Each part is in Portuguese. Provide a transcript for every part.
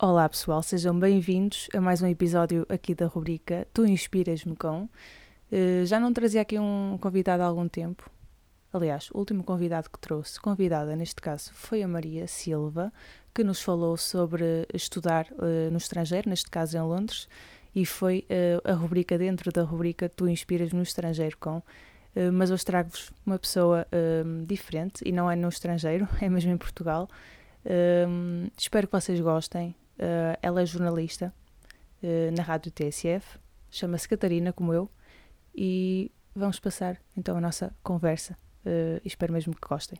Olá pessoal, sejam bem-vindos a mais um episódio aqui da rubrica Tu Inspiras-me Com. Uh, já não trazia aqui um convidado há algum tempo. Aliás, o último convidado que trouxe, convidada neste caso, foi a Maria Silva, que nos falou sobre estudar uh, no estrangeiro, neste caso em Londres, e foi uh, a rubrica dentro da rubrica Tu Inspiras no Estrangeiro Com. mas hoje trago-vos uma pessoa diferente e não é no estrangeiro, é mesmo em Portugal. espero que vocês gostem. Uh, ela é jornalista uh, na rádio TSF, chama-se Catarina, como eu, e vamos passar então a nossa conversa. Uh, espero mesmo que gostem.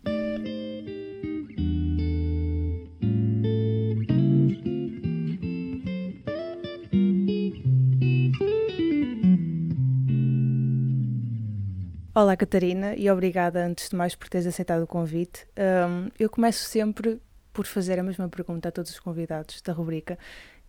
Olá Catarina e obrigada antes de mais por teres aceitado o convite. Um, eu começo sempre por fazer a mesma pergunta a todos os convidados da rubrica,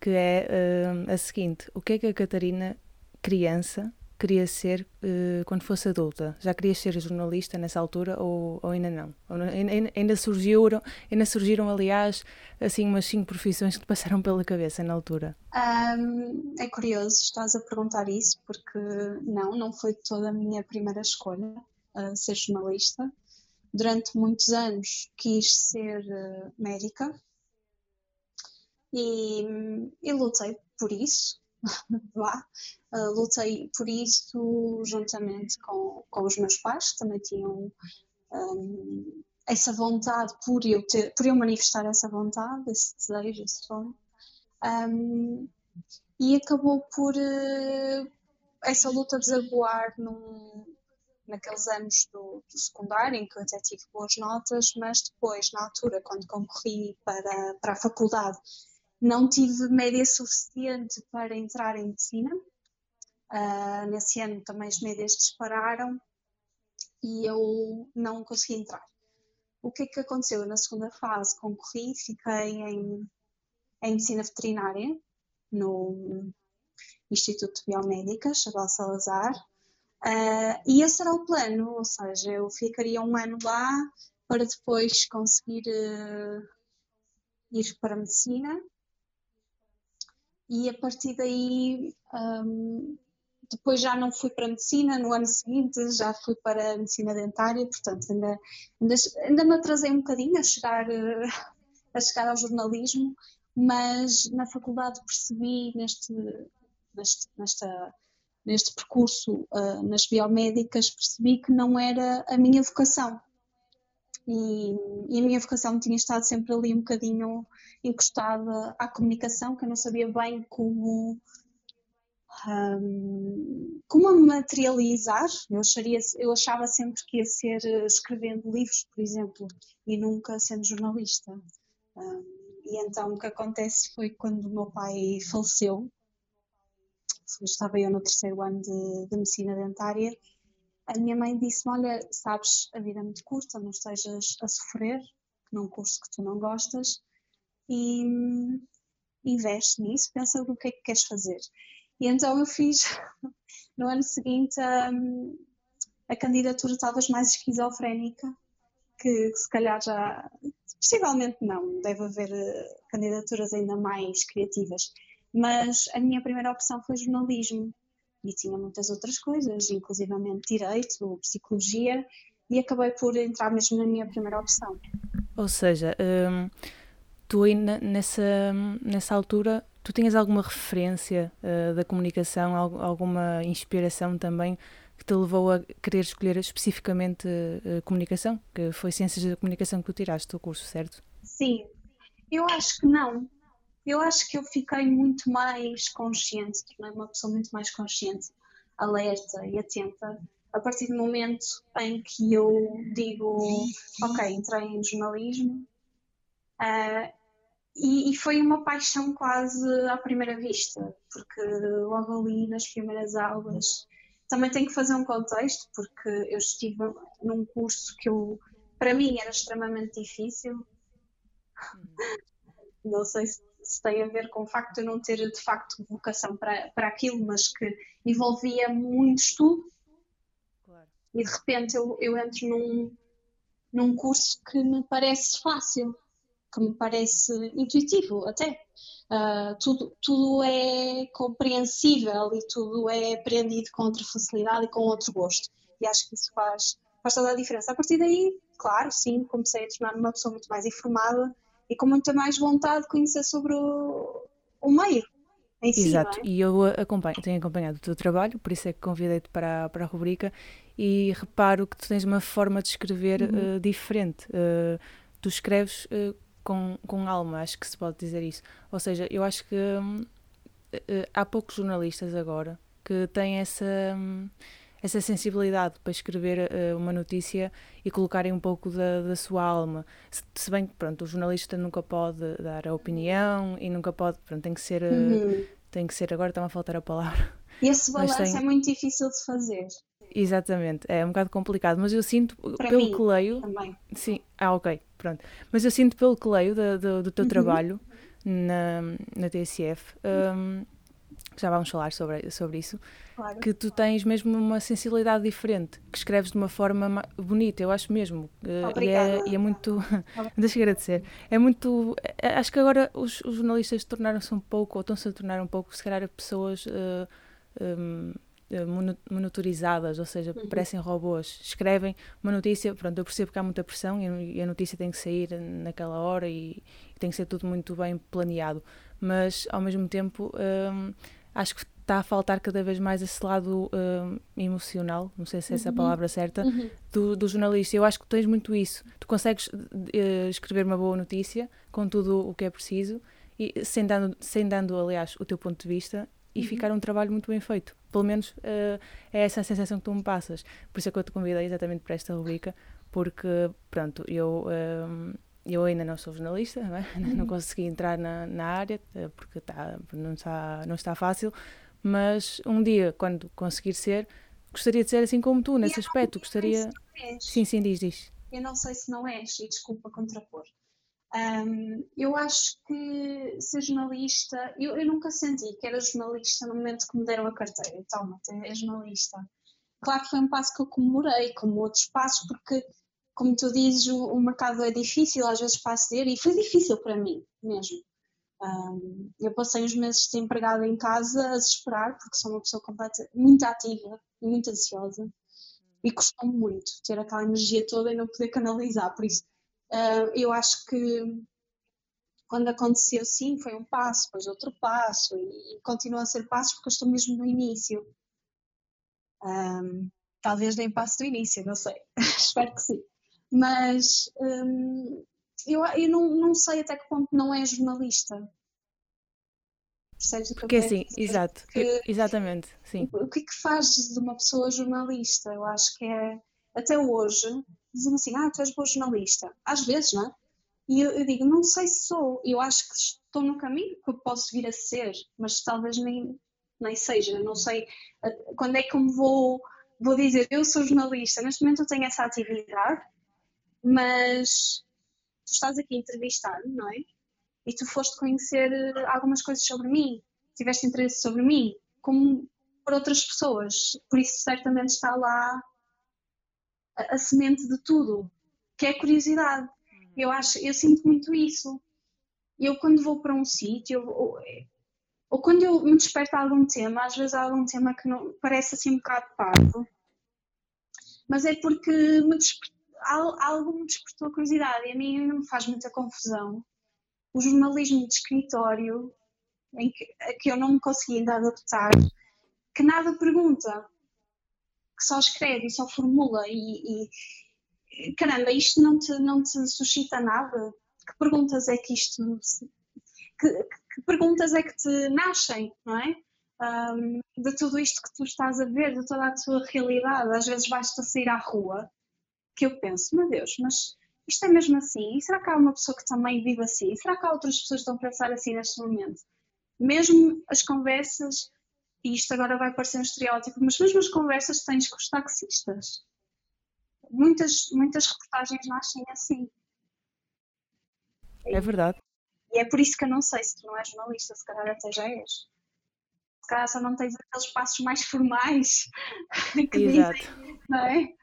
que é uh, a seguinte: o que é que a Catarina, criança, queria ser uh, quando fosse adulta? Já querias ser jornalista nessa altura ou, ou ainda não? Ou ainda, ainda, surgiram, ainda surgiram, aliás, assim umas cinco profissões que te passaram pela cabeça na altura? Um, é curioso, estás a perguntar isso, porque não, não foi toda a minha primeira escolha uh, ser jornalista durante muitos anos quis ser uh, médica e, e, lutei por isso. Lá, uh, lutei por isso juntamente com, com os meus pais, que também tinham um, essa vontade por eu, ter, por eu manifestar essa vontade, esse desejo, esse sonho. Um, e acabou por uh, essa luta desaguar num, naqueles anos do, do, secundário, em que eu até tive boas notas, mas depois, na altura, quando concorri para, para a faculdade, não tive média suficiente para entrar em medicina. Uh, nesse ano também as médias dispararam e eu não consegui entrar. O que é que aconteceu? Na segunda fase concorri, fiquei em, em medicina veterinária no Instituto de Biomédica, Chabal Salazar, Uh, e esse era o plano, ou seja, eu ficaria um ano lá para depois conseguir uh, ir para a medicina. E a partir daí um, depois já não fui para a medicina, no ano seguinte já fui para a medicina dentária, portanto ainda, ainda, ainda me atrasei um bocadinho a chegar, a chegar ao jornalismo, mas na faculdade percebi neste, neste, nesta neste percurso uh, nas biomédicas, percebi que não era a minha vocação. E, e, a minha vocação tinha estado sempre ali um bocadinho encostada à comunicação, que eu não sabia bem como, um, como a materializar. Eu, acharia, eu achava sempre que ia ser escrevendo livros, por exemplo, e nunca sendo jornalista. Um, e então o que acontece foi quando o meu pai faleceu, estava eu no terceiro ano de, de medicina dentária, a minha mãe disse-me: Olha, sabes, a vida é muito curta, não estejas a sofrer num curso que tu não gostas e investe nisso, pensa no que é que queres fazer. E então eu fiz, no ano seguinte, a, a candidatura talvez mais esquizofrénica, que, que, se calhar já, possivelmente não, deve haver uh, candidaturas ainda mais criativas mas a minha primeira opção foi jornalismo e tinha muitas outras coisas, inclusivamente direito, psicologia, e acabei por entrar mesmo na minha primeira opção. Ou seja, hum, tu aí nessa, nessa altura, tu tinhas alguma referência uh, da comunicação, alguma inspiração também que te levou a querer escolher especificamente uh, comunicação? Que foi ciências da comunicação que tu tiraste o curso, certo? Sim, eu acho que não eu acho que eu fiquei muito mais consciente, tornei uma pessoa muito mais consciente, alerta e atenta a partir do momento em que eu digo, ok, entrei em jornalismo uh, e, e, foi uma paixão quase à primeira vista, porque logo ali nas primeiras aulas também tenho que fazer um contexto, porque eu estive num curso que eu, para mim era extremamente difícil. Não sei se se tem a ver com o facto de eu não ter de facto vocação para, para aquilo, mas que envolvia muito estudo. Claro. E de repente eu, eu entro num, num curso que me parece fácil. que me parece intuitivo até. Uh, tudo, tudo é compreensível e tudo é aprendido com outra facilidade e com outro gosto. E acho que isso faz, faz toda a diferença. A partir daí, claro, sim, comecei a tornar-me uma pessoa muito mais informada e com muita mais vontade de conhecer sobre o, o meio. Si, Exato, é? e eu acompanho, tenho acompanhado o teu trabalho, por isso é que convidei-te para, para a rubrica e reparo que tu tens uma forma de escrever uhum. uh, diferente. Uh, tu escreves uh, com, com alma, acho que se pode dizer isso. Ou seja, eu acho que hum, há poucos jornalistas agora que têm essa. Hum, essa sensibilidade para escrever uh, uma notícia e colocarem um pouco da, da sua alma. Se, se, bem que, pronto, o jornalista nunca pode dar a opinião e nunca pode, pronto, tem que ser, uh, uhum. tem que ser, agora está-me a faltar a palavra. E esse balanço tem... é muito difícil de fazer. Exatamente, é um bocado complicado, mas eu sinto, Para pelo mim, que leio... Também. Sim, ah, ok, pronto. Mas eu sinto, pelo que leio do, do, do teu uhum. trabalho na, na TSF... Um, já vamos falar sobre, sobre isso, claro. que tu tens mesmo uma sensibilidade diferente, que escreves de uma forma bonita, eu acho mesmo. Eh, e, é, e é muito. Deixa eu agradecer. É muito. É, acho que agora os, os jornalistas tornaram-se um pouco, ou estão-se a tornar um pouco, se calhar, pessoas. Uh, um, eh, monitorizadas, ou seja, uhum. parecem robôs. Escrevem uma notícia, pronto, eu percebo que há muita pressão e a notícia tem que sair naquela hora e, tem que ser tudo muito bem planeado, mas ao mesmo tempo um, acho que está a faltar cada vez mais esse lado um, emocional, não sei se é essa uhum. a palavra certa, uhum. do, do, jornalista. Eu acho que tens muito isso. Tu consegues uh, escrever uma boa notícia com tudo o que é preciso e sem dando, sem dando aliás, o teu ponto de vista e uhum. ficar um trabalho muito bem feito. Pelo menos uh, é essa a sensação que tu me passas. Por isso é que eu te convidei exatamente para esta rubrica, porque, pronto, eu, uh, eu ainda não sou jornalista, não, é? uhum. não consegui entrar na, na área, eh, porque tá, não, está, não está fácil, mas um dia, quando conseguir ser, gostaria de ser assim como tu, nesse aspecto. Gostaria. Sim, sim, diz, diz. Eu não sei se não és, e desculpa contrapor. Um, eu acho que ser jornalista, eu, eu, nunca senti que era jornalista no momento que me deram a carteira. Toma, é jornalista. Claro que foi um passo que eu comemorei, como outros passos, porque, como tu dizes, o, o mercado é difícil às vezes para aceder e foi difícil para mim mesmo. Um, eu passei uns meses desempregada em casa a esperar, porque sou uma pessoa muito ativa e muito ansiosa. E custou-me muito ter aquela energia toda e não poder canalizar. Por isso, Uh, eu acho que quando aconteceu, sim, foi um passo, depois outro passo, e, e continua a ser passos porque eu estou mesmo no início. Um, talvez nem passo do início, não sei, espero que sim. Mas um, eu, eu não, não sei até que ponto não é jornalista. Percebes o que Porque eu assim, exato, que, exatamente, sim. O que é que faz de uma pessoa jornalista? Eu acho que é, até hoje, dizem assim, ah, tu és boa jornalista. Às vezes, não é? E eu, eu, digo, não sei se sou, eu acho que estou no caminho que eu posso vir a ser, mas talvez nem, nem seja, não sei eh, quando é que eu me vou, vou dizer, eu sou jornalista, neste momento eu tenho essa atividade, mas tu estás aqui a entrevistar, não é? E tu foste conhecer eh, algumas coisas sobre mim, tiveste interesse sobre mim, como por outras pessoas, por isso certamente está lá a, semente de tudo, que é a curiosidade. Eu acho, eu sinto muito isso. Eu quando vou para um sítio, ou, ou, quando eu me desperto a algum tema, às vezes há algum tema que não, parece assim um bocado parvo, mas é porque me desper, algo me despertou a curiosidade e a mim me faz muita confusão. O jornalismo de escritório, em que, que eu não me consegui ainda adaptar, que nada pergunta que só escreve e só formula e, e, caramba, isto não te, não te suscita nada? Que perguntas é que isto. Que, que perguntas é que te nascem, não é? Um, de tudo isto que tu estás a ver, de toda a tua realidade. Às vezes basta sair à rua que eu penso, meu Deus, mas isto é mesmo assim? E será que há uma pessoa que também vive assim? E será que há outras pessoas que estão a pensar assim neste momento? Mesmo as conversas e isto agora vai parecer um estereótipo, mas mesmo as conversas que tens com os taxistas, muitas, muitas reportagens nascem assim. É verdade. E é por isso que eu não sei se tu não és jornalista, se calhar até já és. Se calhar só não tens aqueles passos mais formais que Exato. dizem, não é?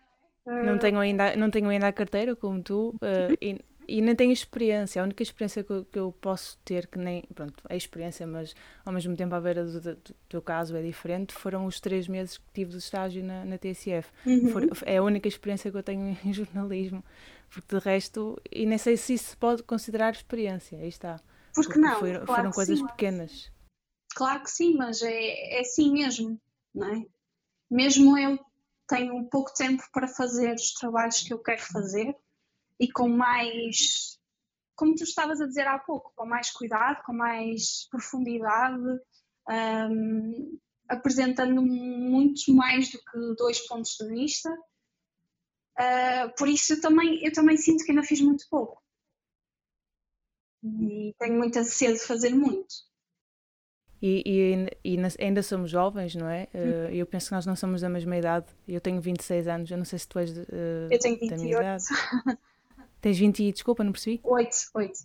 Não tenho, ainda, não tenho ainda a carteira como tu uh, e e nem tenho experiência. A única experiência que eu, que eu, posso ter, que nem. Pronto, é experiência, mas ao mesmo tempo, a beira do, do, do teu caso é diferente, foram os três meses que tive de estágio na, na TSF. Uhum. For, é a única experiência que eu tenho em jornalismo. Porque de resto, e nem sei se isso se pode considerar experiência. Aí está. Porque, porque não? Foi, claro foram coisas sim. pequenas. Claro que sim, mas é, é assim mesmo, não é? Mesmo eu tenho pouco tempo para fazer os trabalhos que eu quero fazer e com mais, como tu estavas a dizer há pouco, com mais cuidado, com mais profundidade, um, apresentando muito mais do que dois pontos de vista. Uh, por isso eu também, eu também sinto que ainda fiz muito pouco. E tenho muita sede de fazer muito. E, e, e, ainda somos jovens, não é? Uh, eu penso que nós não somos da mesma idade. Eu tenho 26 anos, eu não sei se tu és uh, eu tenho 28. da minha idade. Tens 20 desculpa, não percebi? 8, 8.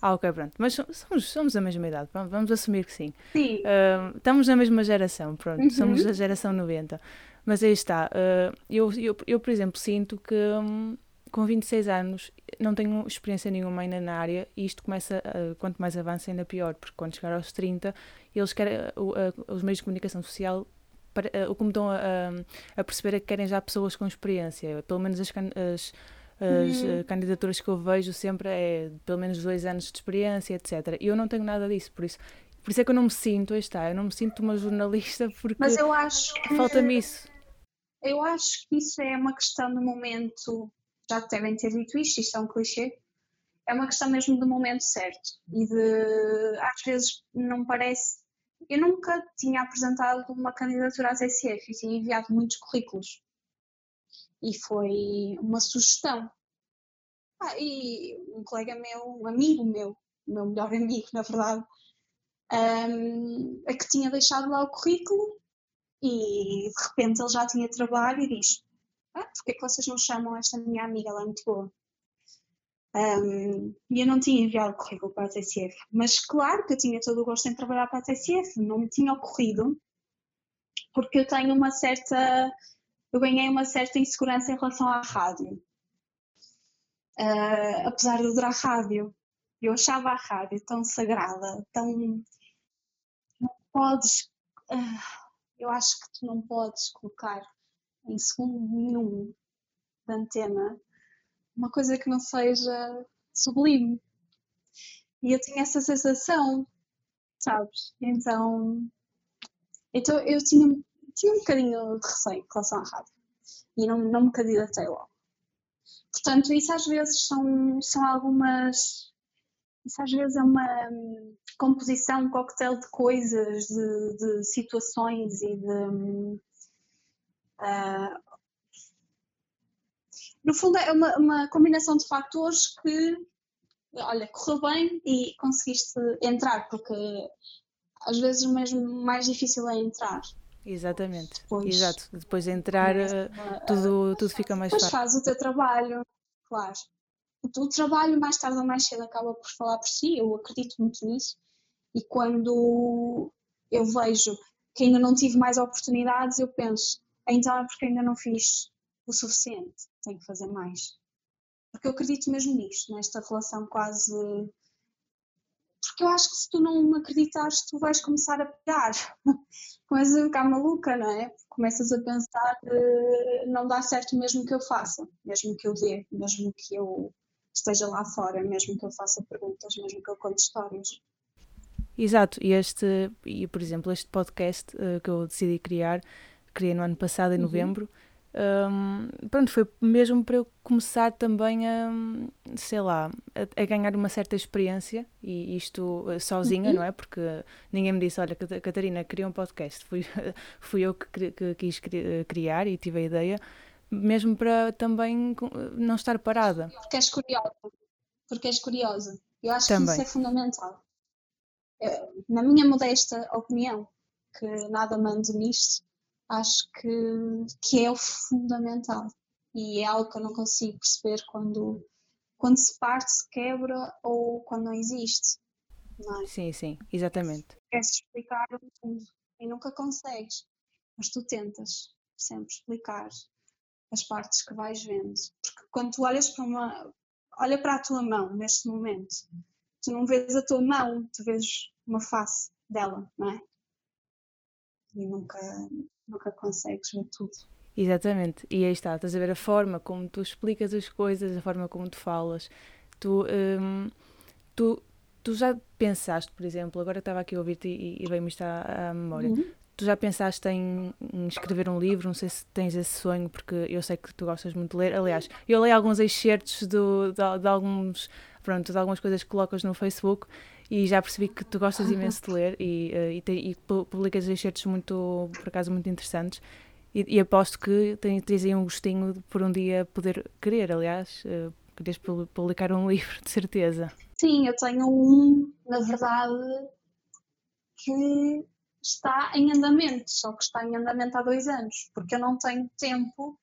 Ah, ok, pronto. Mas somos, somos da mesma idade, pronto, vamos assumir que sim. Sim. Uh, estamos na mesma geração, pronto, uhum. somos da geração 90. Mas aí está, eu, eu, eu, por exemplo, sinto que um, com 26 anos não tenho experiência nenhuma ainda na área e isto começa, quanto mais avança, ainda pior, porque quando chegar aos 30 eles querem, os meios de comunicação social o que me estão a, perceber é que querem já pessoas com experiência, pelo menos as, as, as uhum. candidaturas que eu vejo sempre é pelo menos dois anos de experiência, etc. E eu não tenho nada disso, por isso, por isso é que eu não me sinto, aí está, eu não me sinto uma jornalista porque que, falta-me isso. Eu acho que isso é uma questão do momento, já devem ter dito isto, isto é um clichê, é uma questão mesmo do momento certo e de às vezes não parece eu nunca tinha apresentado uma candidatura à TCF e tinha enviado muitos currículos. E foi uma sugestão. Ah, e um colega meu, um amigo meu, meu melhor amigo, na verdade, um, a que tinha deixado lá o currículo e de repente ele já tinha trabalho e diz: ah, Porquê é que vocês não chamam esta minha amiga? Ela é muito boa. Um, e eu não tinha enviado o currículo para a TCF, mas claro que eu tinha todo o gosto em trabalhar para a TCF, não me tinha ocorrido, porque eu tenho uma certa, eu ganhei uma certa insegurança em relação à rádio. Uh, apesar de adorar rádio, eu achava a rádio tão sagrada, tão. Não podes. Uh, eu acho que tu não podes colocar em segundo nenhum da antena uma coisa que não seja sublime. E eu tinha essa sensação, sabes? Então, então eu tinha, tinha um bocadinho de receio em relação à rádio e não, não me candidatei logo. Portanto, isso às vezes são, são algumas. Isso às vezes é uma hum, composição, um coquetel de coisas, de, de situações e de. Uh, no fundo, é uma, uma combinação de fatores que, olha, correu bem e conseguiste entrar, porque às vezes o mesmo mais difícil é entrar. Exatamente, Depois, exato. Depois de entrar, eh, tudo, tudo fica mais Depois fácil. faz o teu trabalho, claro. O, o trabalho, mais tarde ou mais cedo, acaba por falar por si, eu acredito muito nisso. E quando eu vejo que ainda não tive mais oportunidades, eu penso, então é porque ainda não fiz o suficiente, tenho que fazer mais. Porque eu acredito mesmo nisto, nesta relação quase. Porque eu acho que se tu não acreditares, tu vais começar a pegar. Começas a ficar maluca, não é? Começas a pensar que não dá certo mesmo que eu faça, mesmo que eu dê, mesmo que eu esteja lá fora, mesmo que eu faça perguntas, mesmo que eu conte histórias. Exato, e este, e por exemplo, este podcast uh, que eu decidi criar, criei no ano passado, em uhum. novembro, um, pronto, foi mesmo para eu começar também a, sei lá, a, a ganhar uma certa experiência e isto eh, sozinha, uhum. não é? Porque ninguém me disse, olha, Catarina, cria um podcast. Fui, fui eu que, que quis eh, criar e tive a ideia, mesmo para também não estar parada. Porque és curiosa. Porque és curiosa. Eu acho também. que isso é fundamental. Eu, na minha modesta opinião, que nada mando nisto, acho que, que é o fundamental e é algo que eu não consigo perceber quando, quando se parte, se quebra ou quando não existe. Não é? Sim, sim, exatamente. Queres explicar tudo e nunca consegues, mas tu tentas sempre explicar as partes que vais vendo. Porque quando tu olhas para uma. olha para a tua mão neste momento. Tu não vês a tua mão, tu vês uma face dela, não é? E nunca, nunca consegues ver tudo. Exatamente, e aí está, estás a ver a forma como tu explicas as coisas, a forma como tu falas. Tu, hum, tu, tu já pensaste, por exemplo, agora estava aqui a ouvir-te e, e veio-me isto à, à memória. Uhum. Tu já pensaste em, em, escrever um livro? Não sei se tens esse sonho, porque eu sei que tu gostas muito de ler. Aliás, eu leio alguns excertos do, de, de, alguns, pronto, de algumas coisas que colocas no Facebook e já percebi que tu gostas imenso de ler e, uh, e, te, e publicas excertos muito, por acaso, muito interessantes. E, e aposto que tens aí um gostinho de por um dia poder querer, aliás, uh, querias publicar um livro, de certeza. Sim, eu tenho um, na verdade, que está em andamento, só que está em andamento há dois anos, porque eu não tenho tempo,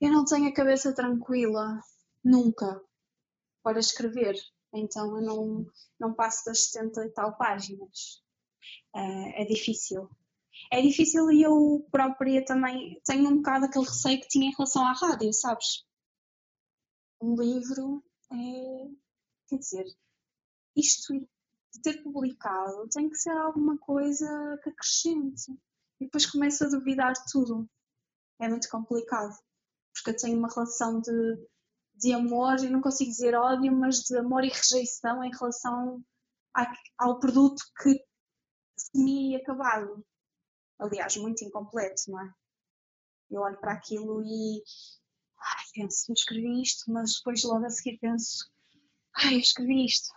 eu não tenho a cabeça tranquila, nunca, para escrever. Então eu não, não passo das 70 e tal páginas. Uh, é difícil. É difícil e eu própria também tenho um bocado aquele receio que tinha em relação à rádio, sabes? Um livro é. Quer dizer, isto de ter publicado tem que ser alguma coisa que acrescente. E depois começo a duvidar de tudo. É muito complicado. Porque eu tenho uma relação de, de amor, e não consigo dizer ódio, mas de amor e rejeição em relação a, ao produto que semi-acabado. Aliás, muito incompleto, não é? Eu olho para aquilo e ai, penso, eu escrevi isto, mas depois logo a seguir penso, ai, eu escrevi isto.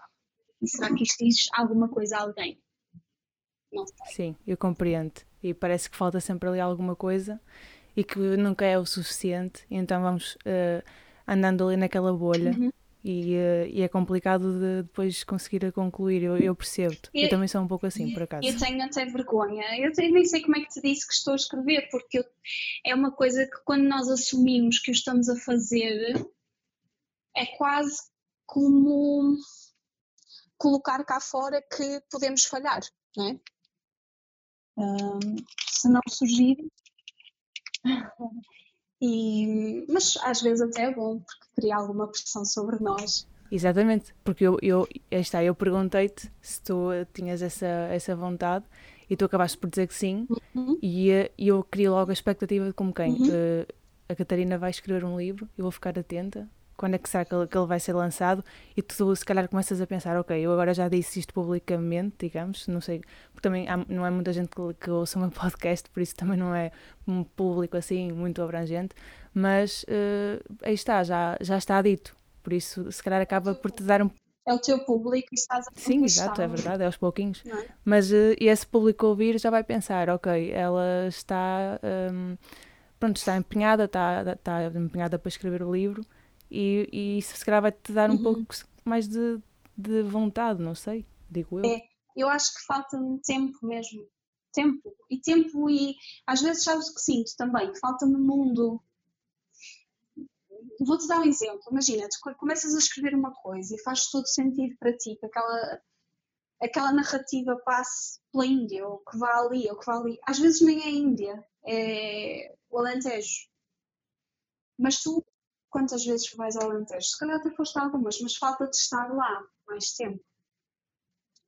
E será que isto diz alguma coisa a alguém? Não sei. Sim, eu compreendo. E parece que falta sempre ali alguma coisa e que nunca é o suficiente, então vamos uh, andando ali naquela bolha. Uhum. E, uh, e, é complicado de depois conseguir concluir, eu, eu percebo-te. Eu, eu, também sou um pouco assim, por acaso. Eu tenho até vergonha. Eu nem sei como é que te disse que estou a escrever, porque eu, é uma coisa que quando nós assumimos que o estamos a fazer, é quase como colocar cá fora que podemos falhar, não é? Um, se não surgir. E, mas às vezes até é bom, porque cria alguma pressão sobre nós. Exatamente, porque eu, eu, está, eu perguntei-te se tu tinhas essa, essa vontade e tu acabaste por dizer que sim, uhum. e, e eu queria logo a expectativa de como quem? Uhum. Uh, a Catarina vai escrever um livro, eu vou ficar atenta, quando é que será que ele, que ele vai ser lançado? E tu se calhar começas a pensar, ok, eu agora já disse isto publicamente, digamos, não sei, porque também há, não é muita gente que, que ouça o meu podcast, por isso também não é um público assim muito abrangente, mas uh, aí está, já, já está dito, por isso se calhar acaba por te dar um é o teu público e estás a Sim, exato, é verdade, é aos pouquinhos. É? Mas uh, esse público ouvir já vai pensar, ok, ela está, um, pronto, está empenhada, está, está empenhada para escrever o livro e, e isso se calhar vai-te dar um uhum. pouco mais de, de vontade, não sei, digo eu. É, eu acho que falta-me tempo mesmo. Tempo. E tempo e às vezes sabes o que sinto também, falta-me mundo. Vou-te dar um exemplo. Imagina, tu começas a escrever uma coisa e faz todo sentido para ti, que aquela, aquela narrativa passe pela Índia, ou que vá ali, ou que vá ali. Às vezes nem é Índia, é o Alentejo. Mas tu quantas vezes vais ao Alentejo? Se calhar até foste algumas, mas falta-te estar lá mais tempo.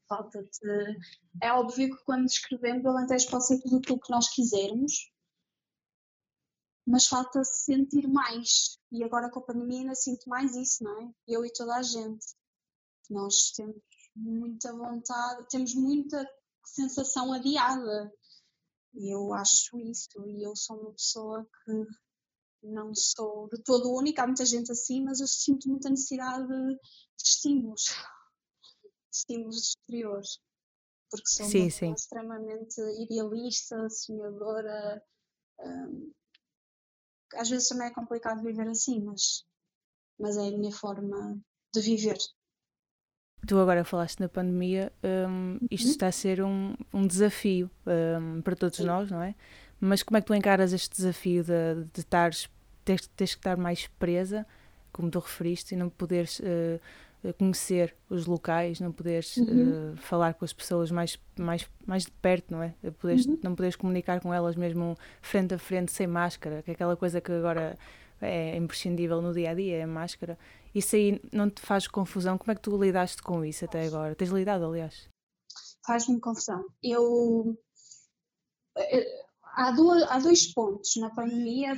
Falta-te. É óbvio que quando escrevemos, o Alentejo pode ser tudo aquilo que nós quisermos, mas falta -se sentir mais. E agora com a pandemia ainda sinto mais isso, não é? Eu e toda a gente. Nós temos muita vontade, temos muita sensação adiada. E eu acho isso. E eu sou uma pessoa que não sou de todo única, há muita gente assim, mas eu sinto muita necessidade de, estímulos, de estímulos exteriores, porque sou sim, sim. extremamente idealista, sonhadora. Hum, às vezes também é complicado viver assim, mas, mas é a minha forma de viver. Tu agora falaste na pandemia, um, isto uhum. está a ser um, um desafio um, para todos Sim. nós, não é? Mas como é que tu encaras este desafio de, de estares, teres, teres que estar mais presa, como tu referiste, e não poderes uh, conhecer os locais, não poderes uhum. uh, falar com as pessoas mais, mais, mais de perto, não é? Poderes, uhum. Não poderes comunicar com elas mesmo frente a frente, sem máscara, que é aquela coisa que agora é imprescindível no dia a dia, é a máscara. Isso aí não te faz confusão? Como é que tu lidaste com isso até agora? Tens lidado, aliás? Faz-me confusão. Eu. Eh, há dois pontos na pandemia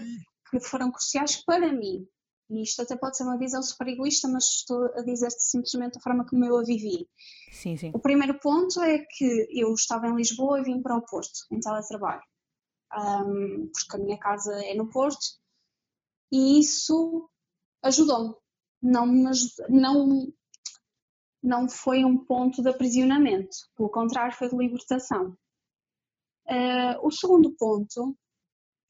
que foram cruciais para mim. E isto até pode ser uma visão super egoísta, mas estou a dizer-te simplesmente a forma como eu a vivi. Sim, sim. O primeiro ponto é que eu estava em Lisboa e vim para o Porto, em teletrabalho. Um, porque a minha casa é no Porto e isso ajudou-me. Não, não, não foi um ponto de aprisionamento, pelo contrário, foi de libertação. Uh, o segundo ponto,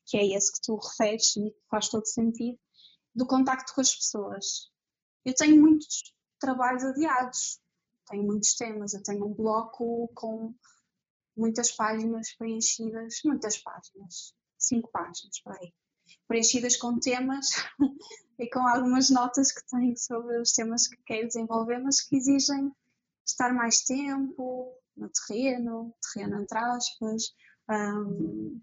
que é esse que tu referes e faz todo sentido, do contacto com as pessoas. Eu tenho muitos trabalhos adiados, tenho muitos temas, eu tenho um bloco com muitas páginas preenchidas, muitas páginas, cinco páginas por aí, preenchidas com temas e com algumas notas que tenho sobre os temas que quero desenvolver, mas que exigem estar mais tempo no terreno, terreno entre aspas, um,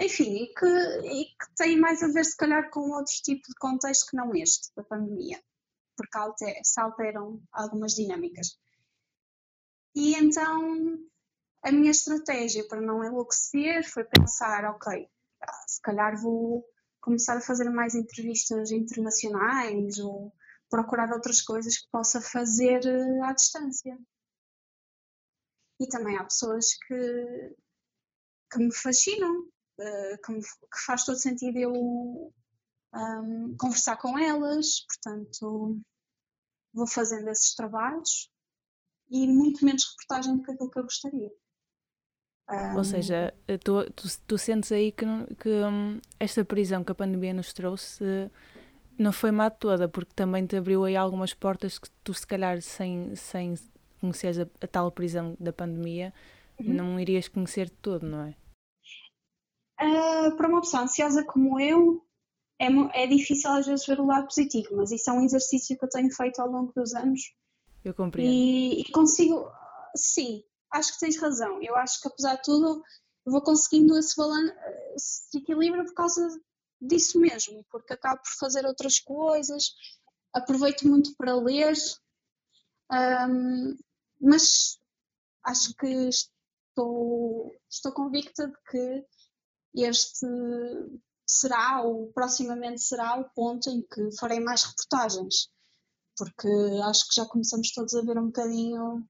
enfim, e que, e que tem mais a ver se calhar com outro tipo de contexto que não este, da pandemia, porque alter, se alteram algumas dinâmicas. E então a minha estratégia para não enlouquecer foi pensar, ok, se calhar vou começar a fazer mais entrevistas internacionais ou procurar outras coisas que possa fazer eh, à distância. E também há pessoas que, que me fascinam, eh, que, me, que faz todo sentido eu um, conversar com elas, portanto vou fazendo esses trabalhos e muito menos reportagem do que aquilo que eu gostaria. Ou seja, eh, tu, tu, tu, sentes aí que, que um, esta prisão que a pandemia nos trouxe não foi má toda, porque também te abriu aí algumas portas que tu, se calhar, sem, sem conheceres a, a tal prisão da pandemia, uhum. não irias conhecer todo, não é? Uh, para uma pessoa ansiosa como eu, é, é difícil às vezes ver o lado positivo, mas isso é um exercício que eu tenho feito ao longo dos anos. Eu compreendo. E, e consigo, sim, acho que tens razão. Eu acho que apesar de tudo, vou conseguindo esse, balan esse equilíbrio por causa disso mesmo, porque acabo por fazer outras coisas, aproveito muito para ler, um, mas acho que estou, estou convicta de que este será, ou proximamente será, o ponto em que farei mais reportagens, porque acho que já começamos todos a ver um bocadinho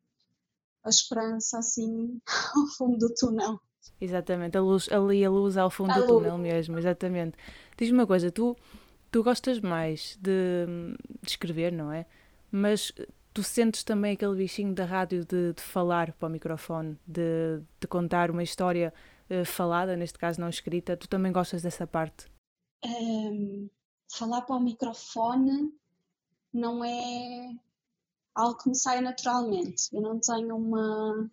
a esperança assim ao fundo do túnel. Exatamente, a luz, ali a luz ao fundo a do luz. túnel mesmo, exatamente. Diz-me uma coisa, tu, tu gostas mais de, de escrever, não é? Mas tu sentes também aquele bichinho da rádio de, de falar para o microfone, de, de contar uma história uh, falada, neste caso não escrita, tu também gostas dessa parte? Um, falar para o microfone não é algo que me sai naturalmente. Eu não tenho uma.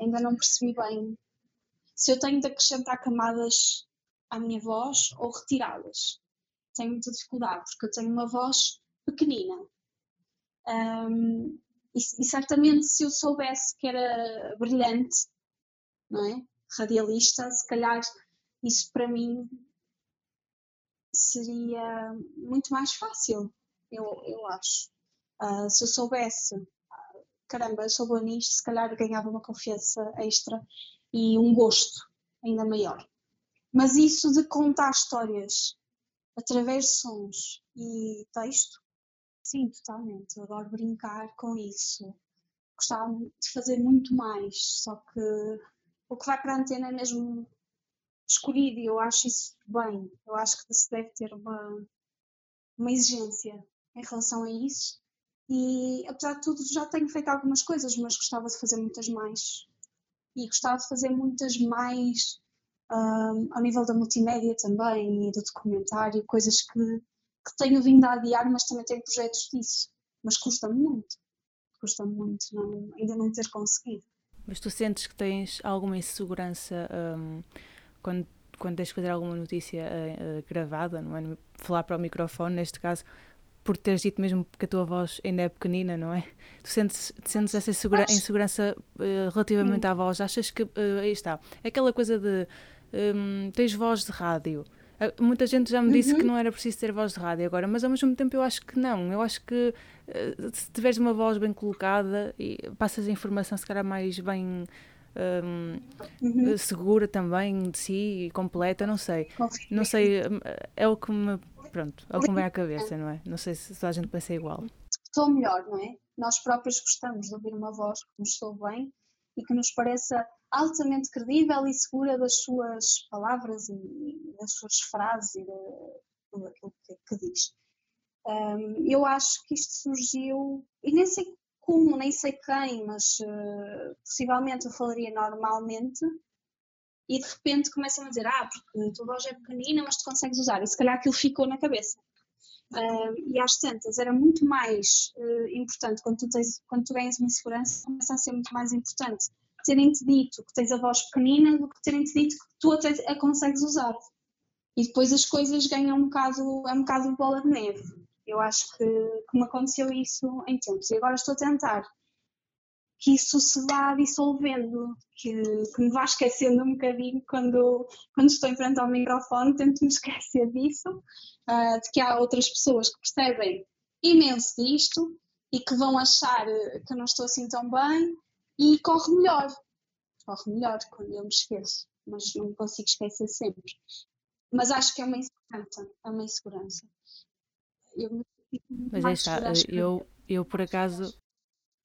Ainda não percebi bem se eu tenho de acrescentar camadas à minha voz ou retirá-las. Tenho muita dificuldade, porque eu tenho uma voz pequenina. Um, e, e, certamente se eu soubesse que era brilhante, não é? Radialista, se calhar isso para mim seria muito mais fácil, eu, eu acho. Uh, se eu soubesse, caramba, eu sou boa nisto, se calhar ganhava uma confiança extra e um gosto ainda maior. Mas isso de contar histórias através de sons e texto, sim, totalmente. Eu adoro brincar com isso. Gostava de fazer muito mais, só que o que vai para a antena é mesmo escolhido e eu acho isso bem. Eu acho que se deve ter uma, uma exigência em relação a isso e apesar de tudo, já tenho feito algumas coisas, mas gostava de fazer muitas mais. E gostava de fazer muitas mais um, ao nível da multimédia também e do documentário, coisas que, que tenho vindo a adiar, mas também tenho projetos disso. Mas custa muito, custa muito não, ainda não ter conseguido. Mas tu sentes que tens alguma insegurança um, quando, quando tens que fazer alguma notícia uh, gravada, não é? Falar para o microfone, neste caso, por teres dito mesmo que a tua voz ainda é pequenina, não é? Tu sentes, sentes essa insegura, insegurança uh, relativamente hum. à voz? Achas que, uh, aí está, aquela coisa de um, tens voz de rádio, muita gente já me disse uhum. que não era preciso ter voz de rádio agora, mas ao mesmo tempo eu acho que não. Eu acho que uh, se tiveres uma voz bem colocada e passas a informação se calhar mais bem um, uhum. segura também de si e completa, não sei. Não sei, é o que me pronto, é o que me vem à cabeça, não é? Não sei se toda a gente pensa igual. Estou melhor, não é? Nós próprios gostamos de ouvir uma voz que nos soe bem e que nos pareça altamente credível e segura das suas palavras e das suas frases e de tudo aquilo que, que diz. Um, eu acho que isto surgiu, e nem sei como, nem sei quem, mas uh, possivelmente eu falaria normalmente e de repente começam a dizer, ah, porque a tua voz é pequenina, mas tu consegues usar, e se calhar aquilo ficou na cabeça. Uh, e às tantas era muito mais uh, importante quando tu, tens, quando tu ganhas uma insegurança, começa a ser muito mais importante terem-te dito que tens a voz pequenina do que terem-te dito que tu até a consegues usar. E depois as coisas ganham um bocado, é um bocado bola de neve. Eu acho que, que me aconteceu isso em tempos. E agora estou a tentar que isso se vá dissolvendo, que, que me vá esquecendo um bocadinho quando, quando estou em frente ao microfone, tento me esquecer disso, uh, de que há outras pessoas que percebem imenso disto e que vão achar que eu não estou assim tão bem e corre melhor. Corre melhor quando eu me esqueço, mas não consigo esquecer sempre. Mas acho que é uma insegurança, é uma insegurança. Eu mas aí está, eu, eu por acaso,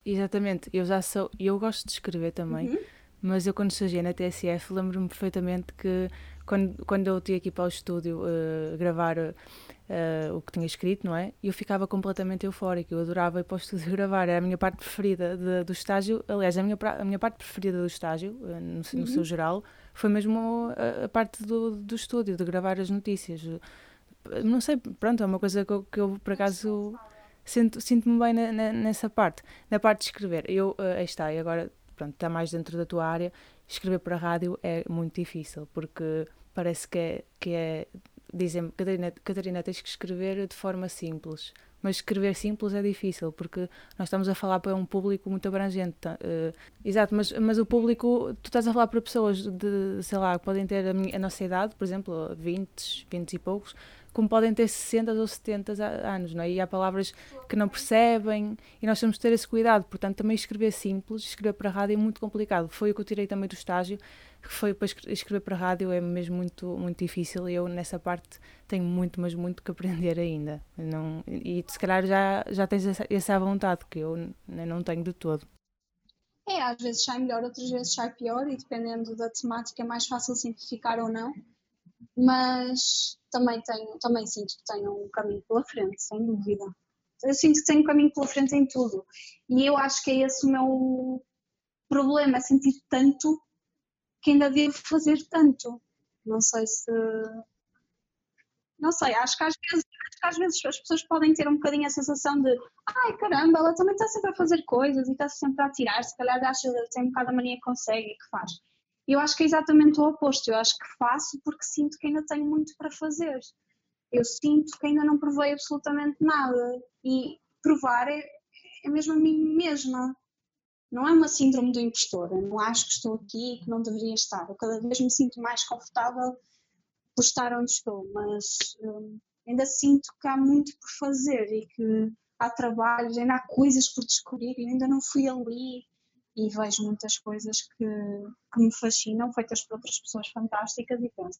exatamente, eu já sou, eu gosto de escrever também, uhum. mas eu quando estagiei na TSF lembro-me perfeitamente que quando, quando eu tinha aqui para o estúdio uh, gravar uh, o que tinha escrito, não é? Eu ficava completamente eufórica, eu adorava ir para o estúdio gravar, era a minha parte preferida de, do estágio. Aliás, a minha, a minha parte preferida do estágio, uh, no, uhum. no, seu geral, foi mesmo a, a parte do, do estúdio, de gravar as notícias. Não sei, pronto, é uma coisa que eu, que eu por acaso sinto-me sinto bem na, na, nessa parte. Na parte de escrever, eu, uh, aí está, e agora, pronto, está mais dentro da tua área, escrever para a rádio é muito difícil, porque parece que é, que é dizem Catarina, Catarina, tens que escrever de forma simples. Mas escrever simples é difícil, porque nós estamos a falar para um público muito abrangente. Uh, exato, mas, mas o público, tu estás a falar para pessoas de, sei lá, que podem ter a, minha, a nossa idade, por exemplo, 20, 20 e poucos, como podem ter 60 ou 70 anos, não é? E há palavras que não percebem e nós temos de ter esse cuidado. Portanto, também escrever simples, escrever para a rádio é muito complicado. Foi o que eu tirei também do estágio, que foi para escrever para a rádio é mesmo muito, muito difícil e eu nessa parte tenho muito, mas muito que aprender ainda. Não, e se calhar já, já tens essa, essa vontade que eu não tenho de todo. É, às vezes sai melhor, outras vezes sai pior e dependendo da temática é mais fácil simplificar ou não. Mas também tenho, também sinto que tenho um caminho pela frente, sem dúvida. Eu sinto que tenho um caminho pela frente em tudo. E eu acho que é esse o meu problema, é sentir tanto que ainda devo fazer tanto. Não sei se. Não sei, acho que às vezes, que às vezes as pessoas podem ter um bocadinho a sensação de ai caramba, ela também está sempre a fazer coisas e está sempre a tirar, se calhar acha tem um bocado a mania que consegue e que faz. Eu acho que é exatamente o oposto, eu acho que faço porque sinto que ainda tenho muito para fazer. Eu sinto que ainda não provei absolutamente nada e provar é, é mesmo a mim mesma. Não é uma síndrome do impostor, eu não acho que estou aqui e que não deveria estar. Eu cada vez me sinto mais confortável por estar onde estou, mas hum, ainda sinto que há muito por fazer e que há trabalhos, ainda há coisas por descobrir e ainda não fui ali e vejo muitas coisas que, que me fascinam, feitas por outras pessoas fantásticas e penso,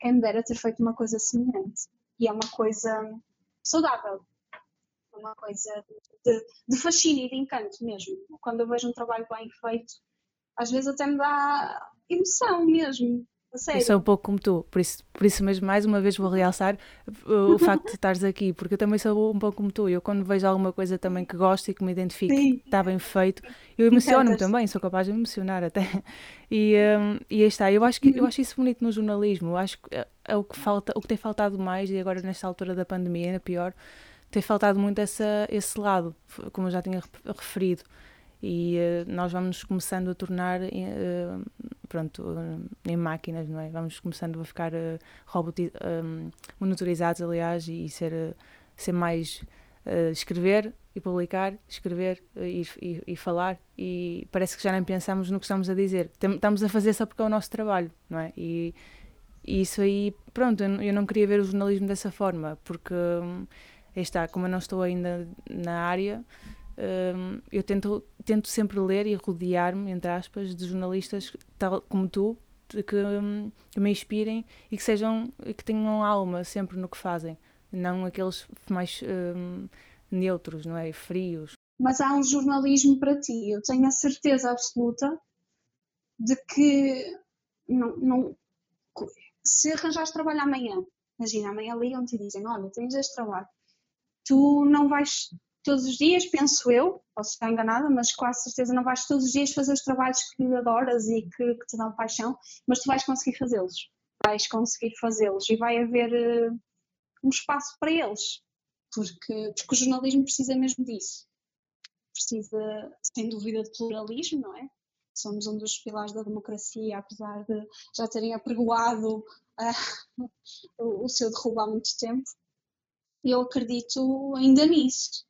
quem me dera ter feito uma coisa semelhante. E é uma coisa saudável, uma coisa de, de fascínio e de encanto mesmo. Quando eu vejo um trabalho bem feito, às vezes até me dá emoção mesmo. Eu sou um pouco como tu, por isso, por isso mesmo, mais uma vez vou realçar o, facto de estares aqui, porque eu também sou um pouco como tu. Eu, quando vejo alguma coisa também que gosto e que me identifico, Sim. está bem feito, eu emociono-me também, sou capaz de me emocionar até. E, um, e aí está, eu acho, que, eu uhum. acho isso bonito no jornalismo, eu acho que é, é o que, falta, o que tem faltado mais, e agora nesta altura da pandemia, ainda pior, tem faltado muito essa, esse lado, como eu já tinha referido. E uh, nós vamos começando a tornar, uh, pronto, uh, em máquinas, não é? Vamos começando a ficar um, monitorizados, aliás, e ser, ser mais escrever e publicar, escrever e, e, e, falar e parece que já nem pensamos no que estamos a dizer. Estamos a fazer só porque é o nosso trabalho, não é? E, E isso aí, pronto, eu não queria ver o jornalismo dessa forma, porque aí está, como eu não estou ainda na área, hum, eu tento, tento sempre ler e rodear-me, entre aspas, de jornalistas tal como tu, que, hum, que me inspirem e que sejam, que tenham alma sempre no que fazem, não aqueles mais um, neutros, não é? Frios. Mas há um jornalismo para ti, eu tenho a certeza absoluta de que não, não, se arranjares trabalho amanhã, imagina, amanhã ligam-te dizem, olha, tens este trabalho, tu não vais todos os dias, penso eu, posso estar enganada, mas com certeza não vais todos os dias fazer os trabalhos que adoras e que, que te dão paixão, mas tu vais conseguir fazê-los, vais conseguir fazê-los e vai haver uh, um espaço para eles, porque, porque o jornalismo precisa mesmo disso. Precisa, sem dúvida, de pluralismo, não é? somos um dos pilares da democracia, apesar de já terem apregoado uh, o, o seu derrubo há muito tempo. Eu acredito ainda nisso.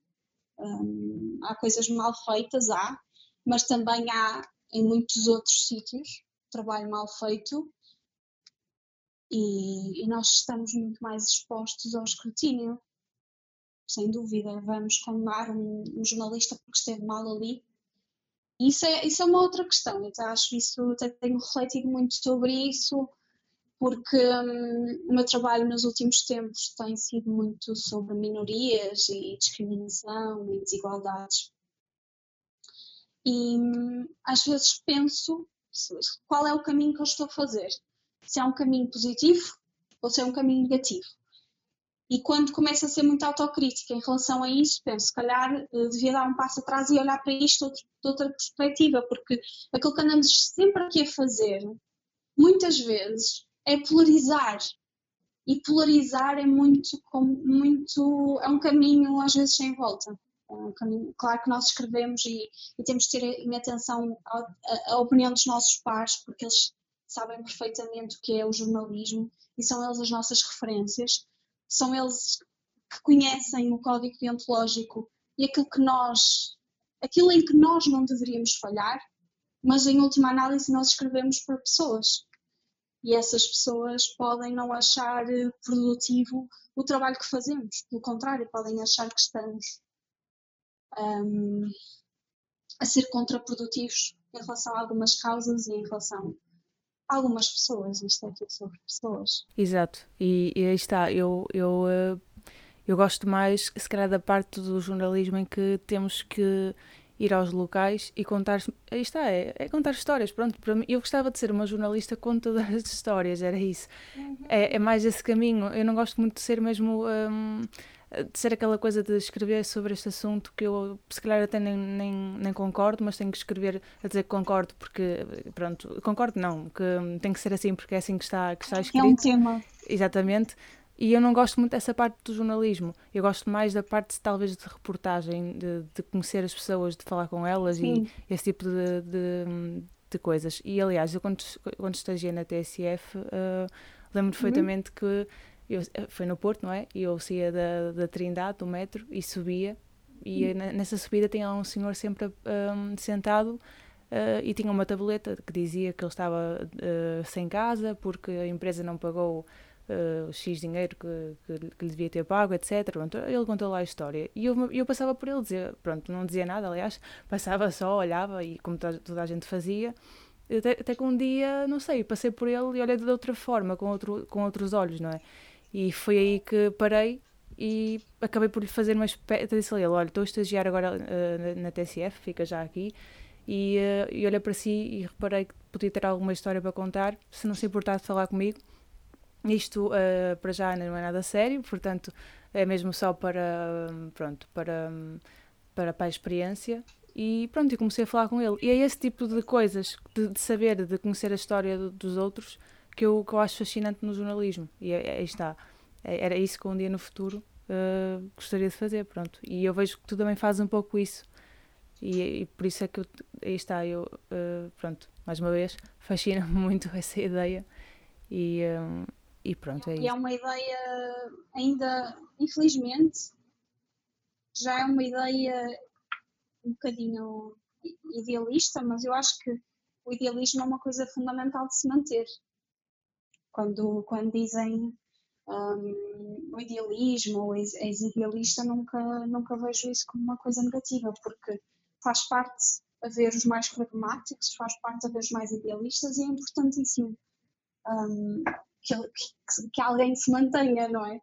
Um, há coisas mal feitas, há, mas também há em muitos outros sítios trabalho mal feito e, e, nós estamos muito mais expostos ao escrutínio. Sem dúvida, vamos condenar um, um jornalista porque esteve mal ali, isso é, isso é uma outra questão, eu acho isso, tenho refletido muito sobre isso, porque hum, o meu trabalho nos últimos tempos tem sido muito sobre minorias e discriminação e desigualdades. E hum, às vezes penso qual é o caminho que eu estou a fazer. Se é um caminho positivo ou se é um caminho negativo. E quando começo a ser muito autocrítica em relação a isso, penso, se calhar eh, devia dar um passo atrás e olhar para isto de outra perspectiva, porque aquilo que andamos sempre aqui a fazer, muitas vezes, é polarizar. E polarizar é muito, muito é um caminho às vezes sem volta. É um caminho, claro que nós escrevemos e, e temos de ter em atenção a opinião dos nossos pares, porque eles sabem perfeitamente o que é o jornalismo e são eles as nossas referências são eles que conhecem o código deontológico e aquilo que nós, aquilo em que nós não deveríamos falhar, mas em última análise nós escrevemos para pessoas. E essas pessoas podem não achar produtivo o trabalho que fazemos, pelo contrário, podem achar que estamos um, a ser contraprodutivos em relação a algumas causas e em relação algumas pessoas, isto é tudo sobre pessoas. Exato, e, e aí está, eu, eu, eh, eu gosto mais, se calhar, da parte do jornalismo em que temos que ir aos locais e contar. Aí está, é, é contar histórias. Pronto, para mim, eu gostava de ser uma jornalista contadora de histórias, era isso. Uhum. É, é mais esse caminho. Eu não gosto muito de ser mesmo. Um, de ser aquela coisa de escrever sobre este assunto que eu se calhar até nem, nem, nem concordo, mas tenho que escrever a dizer que concordo porque, pronto, concordo não, que tem que ser assim porque é assim que está, que está escrito. É um tema. Exatamente. E eu não gosto muito dessa parte do jornalismo. Eu gosto mais da parte, talvez, de reportagem, de, de conhecer as pessoas, de falar com elas Sim. e esse tipo de, de, de, coisas. E, aliás, eu quando, quando estagiei na TSF, uh, lembro uhum. perfeitamente que eu, eh, foi no Porto, não é? E eu saía da, da Trindade, do metro, e subia. E hum. nessa subida tinha lá um senhor sempre um, sentado uh, e tinha uma tabuleta que dizia que ele estava uh, sem casa porque a empresa não pagou uh, X dinheiro que, que, que, lhe devia ter pago, etc. Pronto, ele contou lá a história. E eu, eu passava por ele, dizia, pronto, não dizia nada, aliás, passava só, olhava e como toda, a gente fazia. Até, até que um dia, não sei, passei por ele e olhei de outra forma, com, outro, com outros olhos, não é? E foi aí que parei e acabei por lhe fazer uma espécie. Disse a ele: Olha, estou a estagiar agora uh, na TSF, fica já aqui. E, uh, e olhei para si e reparei que podia ter alguma história para contar, se não se importar de falar comigo. Isto uh, para já não é nada sério, portanto é mesmo só para, pronto, para, para, para a experiência. E pronto, e comecei a falar com ele. E é esse tipo de coisas, de, de saber, de conhecer a história do, dos outros, que eu, que eu acho fascinante no jornalismo. E é, é, aí está. É, era isso que um dia no futuro uh, gostaria de fazer, pronto. E eu vejo que tu também fazes um pouco isso. E, e por isso é que eu, aí está, eu, uh, pronto, mais uma vez, fascina-me muito essa ideia. E, e pronto, é e é uma ideia ainda, infelizmente, já é uma ideia um bocadinho idealista, mas eu acho que o idealismo é uma coisa fundamental de se manter. Quando, quando dizem um, o idealismo ou és, és idealista, nunca, nunca vejo isso como uma coisa negativa, porque faz parte haver os mais pragmáticos, faz parte haver os mais idealistas e é importantíssimo. Um, que, que, que, alguém se mantenha, não é?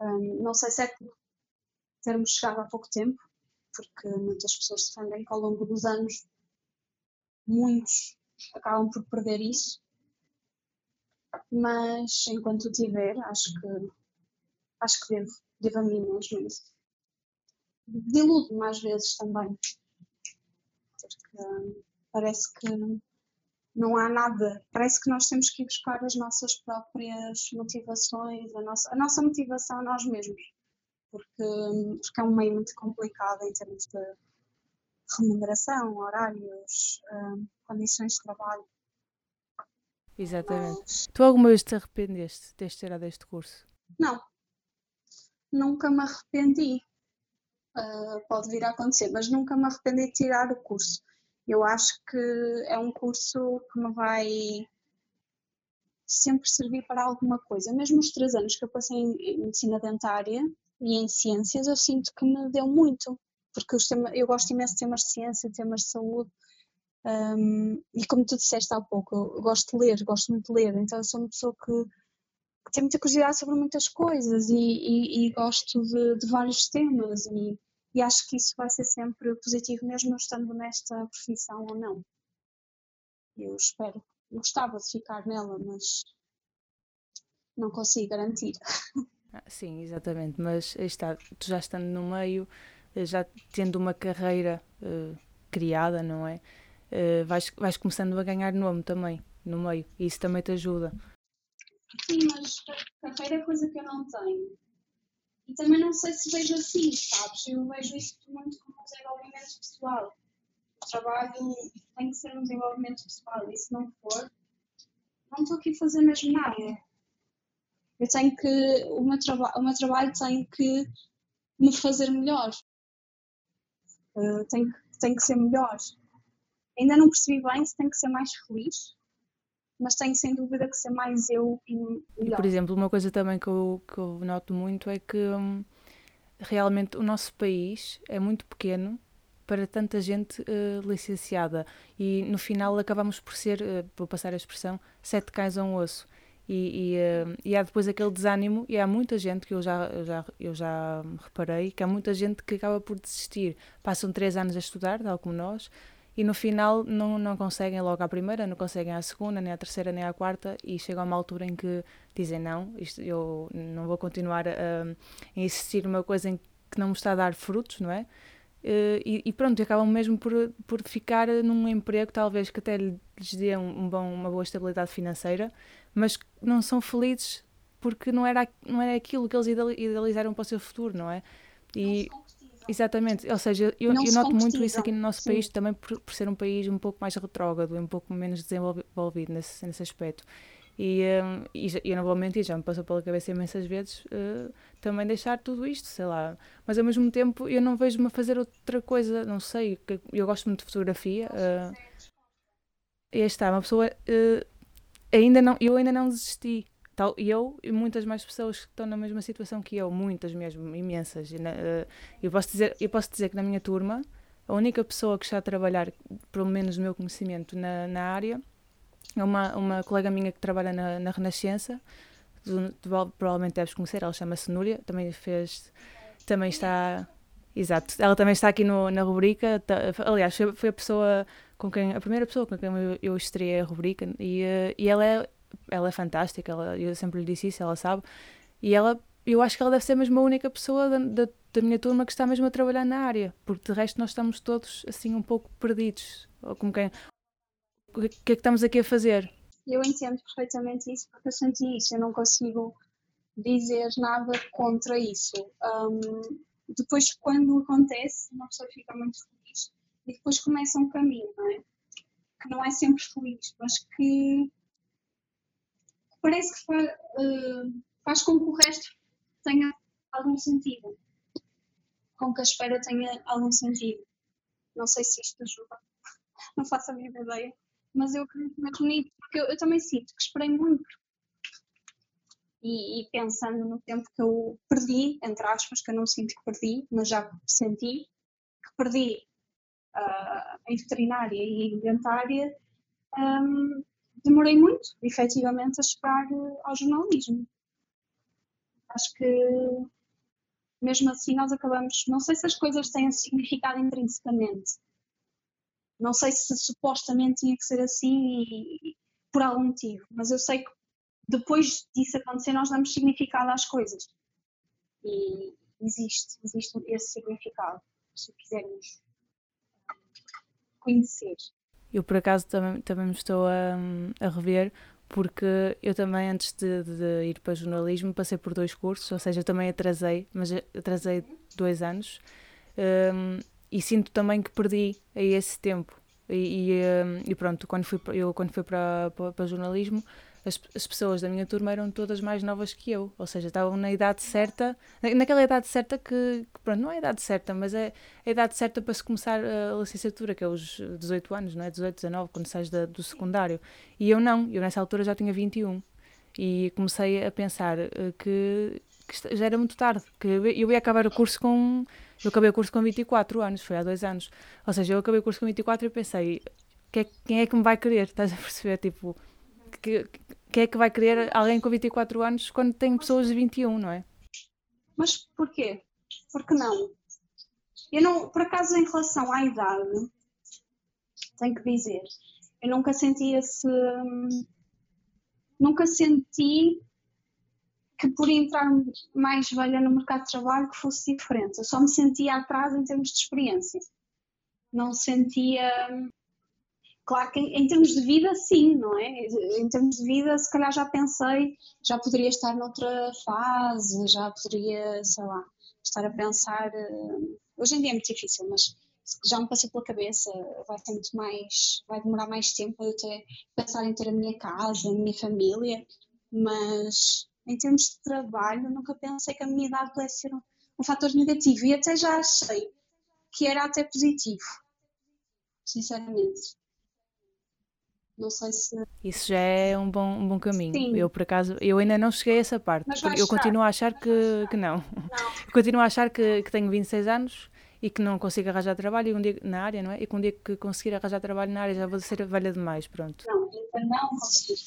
Um, não sei se é por termos chegado há pouco tempo, porque muitas pessoas defendem que ao longo dos anos muitos acabam por perder isso, mas enquanto tiver, acho que acho que devo, devo a mim mesmo isso. Deludo-me às vezes também, porque parece que não há nada, parece que nós temos que ir buscar as nossas próprias motivações, a nossa, a nossa motivação a nós mesmos, porque, porque é um meio muito complicado em termos de remuneração, horários, hum, condições de trabalho. Exatamente. Mas... Tu alguma vez te arrependeste de teres tirado este curso? Não. Nunca me arrependi. Uh, pode vir a acontecer, mas nunca me arrependi de tirar o curso. Eu acho que é um curso que me vai sempre servir para alguma coisa. Mesmo os três anos que eu passei em medicina dentária e em ciências, eu sinto que me deu muito, porque eu gosto imenso de temas de ciência, temas de saúde, um, e como tu disseste há pouco, eu gosto de ler, gosto muito de ler, então eu sou uma pessoa que, que tem muita curiosidade sobre muitas coisas e, e, e gosto de, de, vários temas e, e, acho que isso vai ser sempre positivo, mesmo estando nesta profissão ou não. Eu espero, gostava de ficar nela, mas não consigo garantir. Ah, sim, exatamente, mas está, tu já estando no meio, já tendo uma carreira uh, criada, não é? uh, vais, vais começando a ganhar nome também, no meio, e isso também te ajuda. Sim, mas carreira é coisa que eu não tenho. E também não sei se vejo assim, sabes? Eu vejo isto muito como um desenvolvimento pessoal. O trabalho tem que ser um desenvolvimento pessoal, e se não for, não estou aqui a fazer mesmo nada. Eu tenho que, o meu, traba o meu trabalho tem que me fazer melhor. Uh, tem, tem que ser melhor. Ainda não percebi bem se tem que ser mais feliz, mas tenho sem dúvida que ser mais eu e melhor. Por exemplo, uma coisa também que eu, que eu noto muito é que hum, realmente o nosso país é muito pequeno para tanta gente uh, licenciada e no final acabamos por ser, uh, vou passar a expressão, sete cães a um osso. E, e, uh, e, há depois aquele desânimo, e há muita gente que eu já, eu já, eu já reparei, que há muita gente que acaba por desistir. Passam três anos a estudar, tal como nós, e no final não, não conseguem logo à primeira, não conseguem à segunda, nem à terceira, nem à quarta, e chega a uma altura em que dizem não, isto, eu não vou continuar a, a insistir numa coisa em que não me está a dar frutos, não é? Eh, e, e pronto, acabam mesmo por, por ficar num emprego talvez que até lhes dê um bom, uma boa estabilidade financeira, mas não são felizes porque não era, não era aquilo que eles idealizaram para o seu futuro, não é? E, Exatamente, ou seja, eu, eu noto muito isso aqui no nosso Sim. país também por, por, ser um país um pouco mais retrógrado, um pouco menos desenvolvido nesse, nesse aspecto. E, um, e eu não vou mentir, já me passou pela cabeça imensas vezes uh, também deixar tudo isto, sei lá. Mas ao mesmo tempo eu não vejo-me a fazer outra coisa, não sei. Eu gosto muito de fotografia. Uh, e está, uma pessoa. Uh, ainda não, eu ainda não desisti. Tal, eu e muitas mais pessoas que estão na mesma situação que eu, muitas mesmo, imensas. Eh, eu posso dizer, eu posso dizer que na minha turma, a única pessoa que está a trabalhar, pelo menos no meu conhecimento, na, na área, é uma, uma colega minha que trabalha na, na Renascença, tu, tu, provavelmente deves conhecer, ela chama-se Núria, também fez, também está, exato, ela também está aqui no, na rubrica, tá, aliás, foi, foi, a pessoa com quem, a primeira pessoa com quem eu, eu estreiei a rubrica, e, eh, e ela é ela é fantástica, ela, eu sempre lhe disse isso, ela sabe. E ela, eu acho que ela deve ser mesmo a única pessoa da, da, da minha turma que está mesmo a trabalhar na área, porque de resto nós estamos todos assim um pouco perdidos. Ou como quem. O que é que estamos aqui a fazer? Eu entendo perfeitamente isso, porque eu senti isso, eu não consigo dizer nada contra isso. Um, depois, quando acontece, uma pessoa fica muito feliz e depois começa um caminho, não é? Que não é sempre feliz, mas que parece que faz, uh, faz com que o resto tenha algum sentido. Com que a espera tenha algum sentido. Não sei se isto ajuda, não faço a minha ideia, mas eu acredito mesmo nisso, porque eu, eu, também sinto que esperei muito e, e, pensando no tempo que eu perdi, entre aspas, que eu não sinto que perdi, mas já senti que perdi uh, em veterinária e inventária, um, demorei muito, efetivamente, a chegar ao jornalismo. Acho que mesmo assim nós acabamos, não sei se as coisas têm significado intrinsecamente, não sei se supostamente tinha que ser assim e, por algum motivo, mas eu sei que depois disso acontecer nós damos significado às coisas e existe, existe esse significado, se quisermos conhecer. Eu por acaso também, também me estou a, a rever porque eu também, antes de, de, ir para jornalismo, passei por dois cursos, ou seja, também atrasei, mas atrasei dois anos, um, e sinto também que perdi aí esse tempo. E, e, um, e pronto, quando fui, eu quando fui para, para, para jornalismo, as, as, pessoas da minha turma eram todas mais novas que eu, ou seja, estavam na idade certa, naquela idade certa que, que, pronto, não é a idade certa, mas é a idade certa para se começar a licenciatura, que é os 18 anos, não é? 18, 19, quando sais da, do secundário. E eu não, eu nessa altura já tinha 21 e comecei a pensar uh, que, que, já era muito tarde, que eu ia acabar o curso com. Eu acabei o curso com 24 anos, foi há dois anos. Ou seja, eu acabei o curso com 24 e pensei, é, quem é que me vai querer? Estás a perceber? Tipo que, quem é que vai querer alguém com 24 anos quando tem pessoas de 21, não é? Mas porquê? Porque não? Eu não, por acaso, em relação à idade, tenho que dizer, eu nunca senti esse. Nunca senti que por entrar mais velha no mercado de trabalho que fosse diferente. Eu só me sentia atrás em termos de experiência. Não sentia Claro que em, termos de vida, sim, não é? Em termos de vida, se calhar já pensei, já poderia estar noutra fase, já poderia, sei lá, estar a pensar. Eh, hoje em dia é muito difícil, mas já me passou pela cabeça, vai muito mais, vai demorar mais tempo eu ter, pensar em ter a minha casa, a minha família, mas em termos de trabalho nunca pensei que a minha idade pudesse ser um, um fator negativo e até já achei que era até positivo, sinceramente. Não sei se. Isso já é um bom, um bom caminho. Sim. Eu, por acaso, eu ainda não cheguei a essa parte. eu continuo a achar que, que não. não. Continuo a achar que, que tenho 26 anos e que não consigo arranjar trabalho um dia, na área, não é? E que um dia que conseguir arranjar trabalho na área já vou ser velha demais, pronto. Não, ainda não consigo.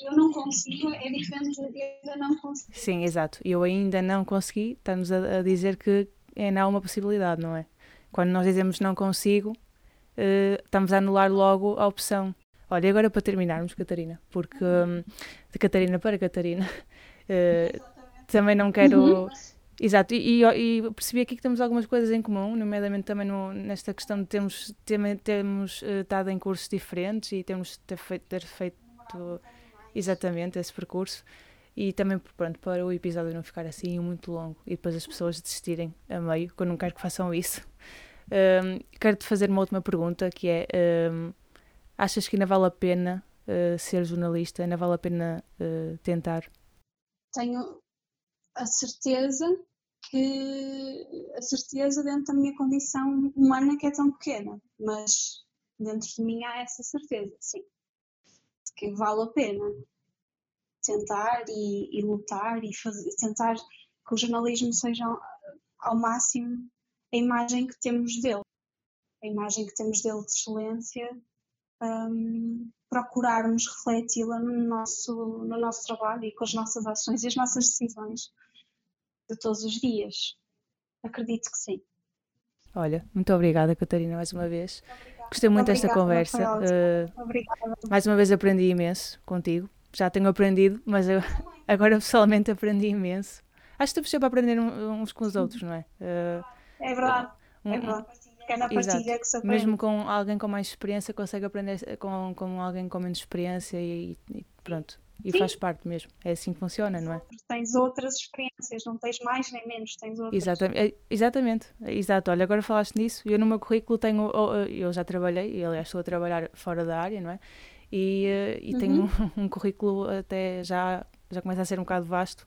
Eu não consigo, é diferente de ainda não consigo. Sim, exato. Eu ainda não consegui, estamos a, a dizer que é não uma possibilidade, não é? Quando nós dizemos não consigo, uh, estamos a anular logo a opção. Olha, e agora para terminarmos, Catarina, porque um, de Catarina para Catarina, uh, também não quero. Uhum. Exato, e, e, e, percebi aqui que temos algumas coisas em comum, nomeadamente também no, nesta questão de termos, ter, termos uh, estado em cursos diferentes e termos ter feito, ter feito exatamente esse percurso. E também pronto, para o episódio não ficar assim muito longo e depois as pessoas desistirem a meio, que eu não quero que façam isso. Um, Quero-te fazer uma última pergunta que é: um, achas que ainda vale a pena uh, ser jornalista? Ainda vale a pena uh, tentar? Tenho a certeza que a certeza dentro da minha condição humana que é tão pequena, mas dentro de mim há essa certeza, sim, que vale a pena tentar e, e lutar e fazer, tentar que o jornalismo seja ao máximo a imagem que temos dele, a imagem que temos dele de excelência, um, procurarmos refleti-la no nosso, no nosso trabalho e com as nossas ações e as nossas decisões de todos os dias. Acredito que sim. Olha, muito obrigada, Catarina, mais uma vez. Obrigada. Gostei muito obrigada, desta conversa. Uh, obrigada. Mais uma vez aprendi imenso contigo já tenho aprendido, mas eu agora pessoalmente aprendi imenso. Acho que temos sempre a aprender uns com os outros, não é? Uh, é verdade, um, é verdade. É na partilha que se aprende. Mesmo com alguém com mais experiência, consegue aprender com, com alguém com menos experiência e, e pronto. E Sim. faz parte mesmo. É assim que funciona, não é? Tens outras experiências, não tens mais nem menos, tens outras. Exatamente, é, exatamente. Exato. Olha, agora falaste nisso. Eu no meu currículo tenho. Eu já trabalhei, e aliás estou a trabalhar fora da área, não é? e, eh, e uhum. tenho um, um, currículo até já, já começa a ser um bocado vasto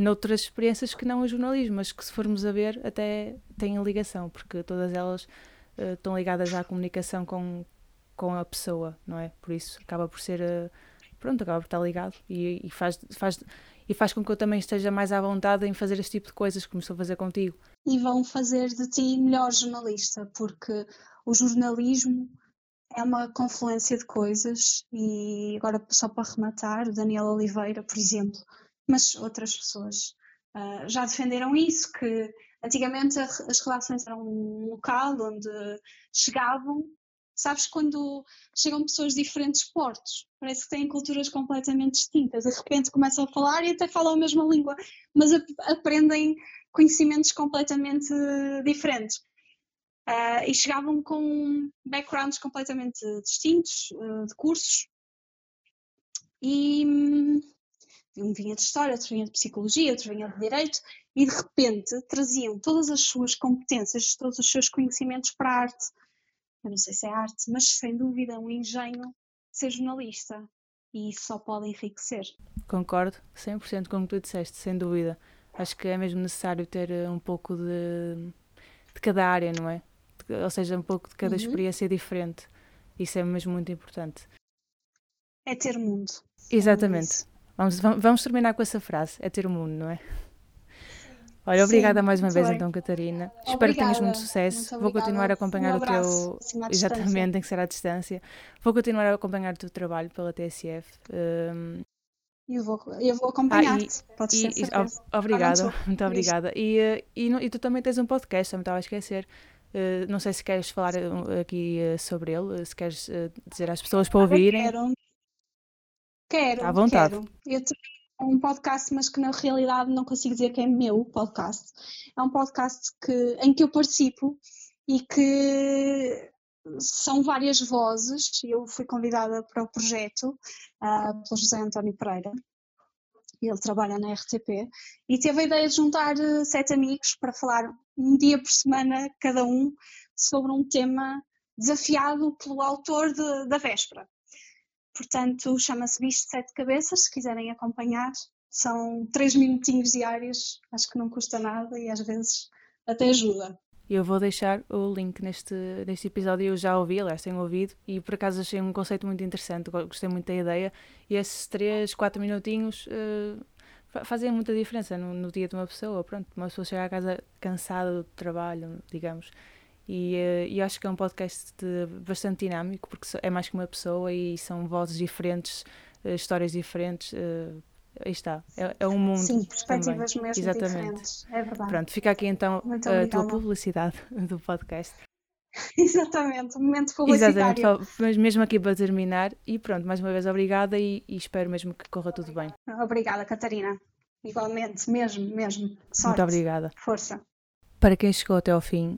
noutras experiências que não o jornalismo, mas que se formos a ver até têm ligação, porque todas elas uh, estão ligadas à comunicação com, com a pessoa, não é? Por isso acaba por ser uh, pronto, acaba por estar ligado e, e, faz, faz, e faz com que eu também esteja mais à vontade em fazer este tipo de coisas que começou a fazer contigo. E vão fazer de ti melhor jornalista, porque o jornalismo é uma confluência de coisas e agora só para rematar, o Daniel Oliveira, por exemplo, mas outras pessoas uh, já defenderam isso, que antigamente as relações eram um local onde chegavam, sabes quando chegam pessoas de diferentes portos, parece que têm culturas completamente distintas, de repente começam a falar e até falam a mesma língua, mas aprendem conhecimentos completamente diferentes. Uh, e chegavam com backgrounds completamente distintos, uh, de cursos. E um vinha de História, outro vinha de Psicologia, outro vinha de Direito, e de repente traziam todas as suas competências, todos os seus conhecimentos para a arte. Eu não sei se é arte, mas sem dúvida um engenho ser jornalista. E isso só pode enriquecer. Concordo 100% com o que tu disseste, sem dúvida. Acho que é mesmo necessário ter eh, um pouco de, de cada área, não é? ou seja, um pouco de cada uhum. experiência diferente. Isso é mesmo muito importante. É ter mundo. Exatamente. Vamos, vamos terminar com essa frase: é ter mundo, não é? Olha, obrigada Sim, mais uma vez bem. então, Catarina. Obrigada, Espero que tenhas muito sucesso. Muito Vou continuar a acompanhar um o teu. Assim, Exatamente, tem que ser à distância. Vou continuar a acompanhar o teu trabalho pela TSF. Um... Eu vou, eu vou acompanhar-te. Ah, Podes e, e, Obrigada, muito obrigada. E, eh, e, e, tu também tens um podcast, também estava a esquecer. Uh, não sei se queres falar eh, aqui uh, sobre ele, se queres dizer às pessoas para ouvirem. Quero, quero. À vontade. Quero. Eu tenho um podcast, mas que na realidade não consigo dizer que é meu podcast. É um podcast que, em que eu participo e que são várias vozes. Eu fui convidada para o projeto uh, pelo José António Pereira, ele trabalha na RTP, e teve a ideia de juntar uh, sete amigos para falar um dia por semana, cada um, sobre um tema desafiado pelo autor de, da véspera. Portanto, chama-se Bicho de Sete Cabeças, se quiserem acompanhar. São três minutinhos diários, acho que não custa nada e às vezes até ajuda. Eu vou deixar o link neste, neste episódio, eu já ouvi, aliás, tenho ouvido, e por acaso achei um conceito muito interessante, gostei muito da ideia, e esses 3, 4 minutinhos uh, fazem muita diferença no, no, dia de uma pessoa, pronto, uma pessoa chega a casa cansada do trabalho, digamos, e, uh, e acho que é um podcast bastante dinâmico, porque é mais que uma pessoa e são vozes diferentes, uh, histórias diferentes, aí está, é, é um mundo. Sim, perspectivas também. mesmo Exatamente. diferentes, é verdade. Pronto, fica aqui então Muito a tua publicidade do podcast. Exatamente, um momento publicitário. Exatamente, mas mesmo aqui para terminar, e pronto, mais uma vez obrigada e, e espero mesmo que corra tudo bem. Obrigada, Catarina. Igualmente, mesmo, mesmo. Sorte. Muito obrigada. Força. Para quem chegou até ao fim,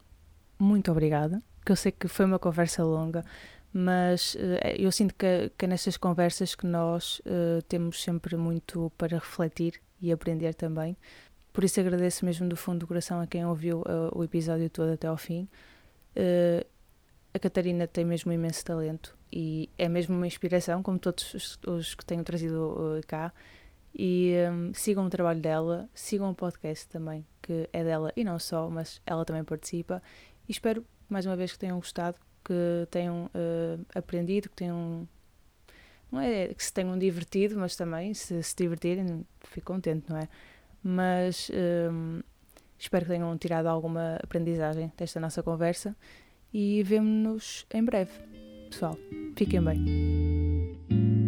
muito obrigada, que eu sei que foi uma conversa longa, mas uh, eu sinto que, que nestas conversas que nós uh, temos sempre muito para refletir e aprender também. Por isso agradeço mesmo do fundo do coração a quem ouviu uh, o episódio todo até ao fim. a Catarina tem mesmo um imenso talento e é mesmo uma inspiração, como todos os, os que tenho trazido cá. E um, sigam o trabalho dela, sigam o podcast também, que é dela e não só, mas ela também participa. E espero mais uma vez que tenham gostado que tenham uh, aprendido, que tenham. Não é que se tenham divertido, mas também, se se divertirem, fico contente, não é? Mas ehm, espero que tenham tirado alguma aprendizagem desta nossa conversa e vemo-nos em breve. Pessoal, fiquem bem.